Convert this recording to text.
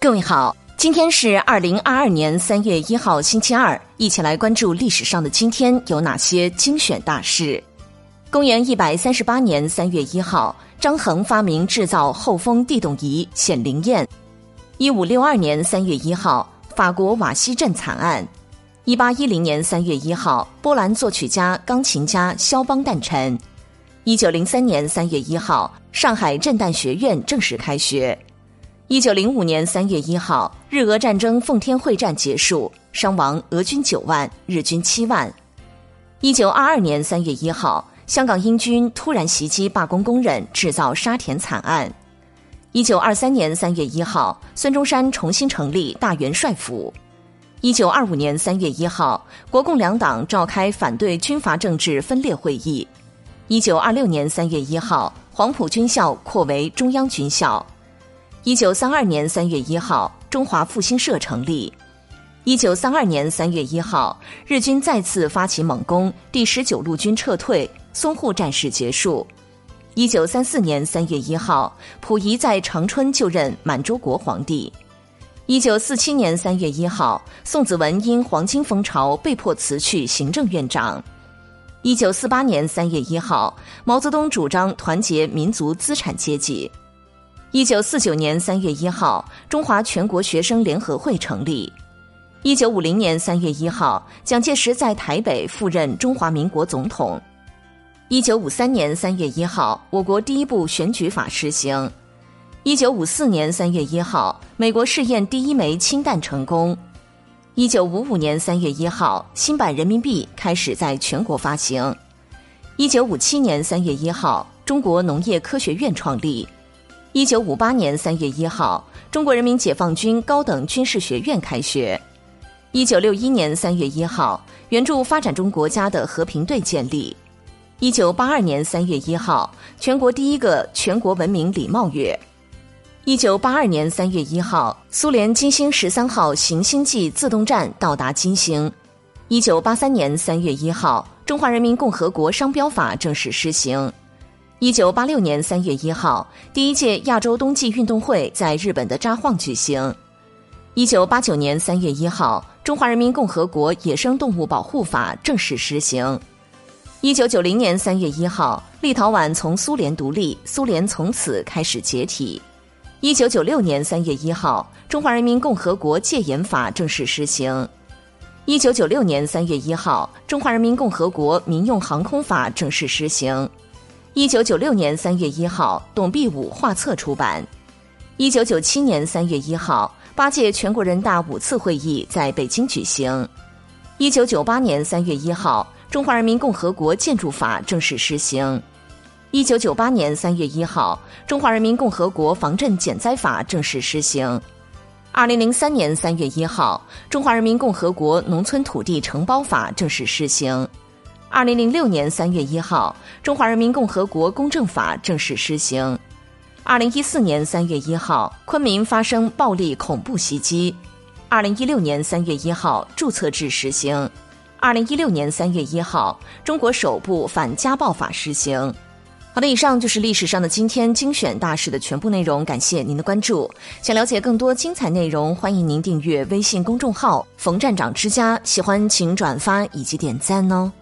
各位好，今天是二零二二年三月一号，星期二，一起来关注历史上的今天有哪些精选大事。公元一百三十八年三月一号，张衡发明制造后风地动仪，显灵验。一五六二年三月一号，法国瓦西镇惨案。一八一零年三月一号，波兰作曲家、钢琴家肖邦诞辰。一九零三年三月一号，上海震旦学院正式开学。一九零五年三月一号，日俄战争奉天会战结束，伤亡俄军九万，日军七万。一九二二年三月一号，香港英军突然袭击罢工工人，制造沙田惨案。一九二三年三月一号，孙中山重新成立大元帅府。一九二五年三月一号，国共两党召开反对军阀政治分裂会议。一九二六年三月一号，黄埔军校扩为中央军校。一九三二年三月一号，中华复兴社成立。一九三二年三月一号，日军再次发起猛攻，第十九路军撤退，淞沪战事结束。一九三四年三月一号，溥仪在长春就任满洲国皇帝。一九四七年三月一号，宋子文因黄金风潮被迫辞去行政院长。一九四八年三月一号，毛泽东主张团结民族资产阶级。一九四九年三月一号，中华全国学生联合会成立。一九五零年三月一号，蒋介石在台北赴任中华民国总统。一九五三年三月一号，我国第一部选举法施行。一九五四年三月一号，美国试验第一枚氢弹成功。一九五五年三月一号，新版人民币开始在全国发行。一九五七年三月一号，中国农业科学院创立。一九五八年三月一号，中国人民解放军高等军事学院开学。一九六一年三月一号，援助发展中国家的和平队建立。一九八二年三月一号，全国第一个全国文明礼貌月。一九八二年三月一号，苏联金星十三号行星际自动站到达金星。一九八三年三月一号，中华人民共和国商标法正式施行。一九八六年三月一号，第一届亚洲冬季运动会在日本的札幌举行。一九八九年三月一号，中华人民共和国野生动物保护法正式施行。一九九零年三月一号，立陶宛从苏联独立，苏联从此开始解体。一九九六年三月一号，中华人民共和国戒严法正式施行。一九九六年三月一号，中华人民共和国民用航空法正式施行。一九九六年三月一号，董必武画册出版。一九九七年三月一号，八届全国人大五次会议在北京举行。一九九八年三月一号，中华人民共和国建筑法正式施行。一九九八年三月一号，中华人民共和国防震减灾法正式施行。二零零三年三月一号，中华人民共和国农村土地承包法正式施行。二零零六年三月一号，中华人民共和国公证法正式施行。二零一四年三月一号，昆明发生暴力恐怖袭击。二零一六年三月一号，注册制实行。二零一六年三月一号，中国首部反家暴法施行。好的，以上就是历史上的今天精选大事的全部内容，感谢您的关注。想了解更多精彩内容，欢迎您订阅微信公众号“冯站长之家”。喜欢请转发以及点赞哦。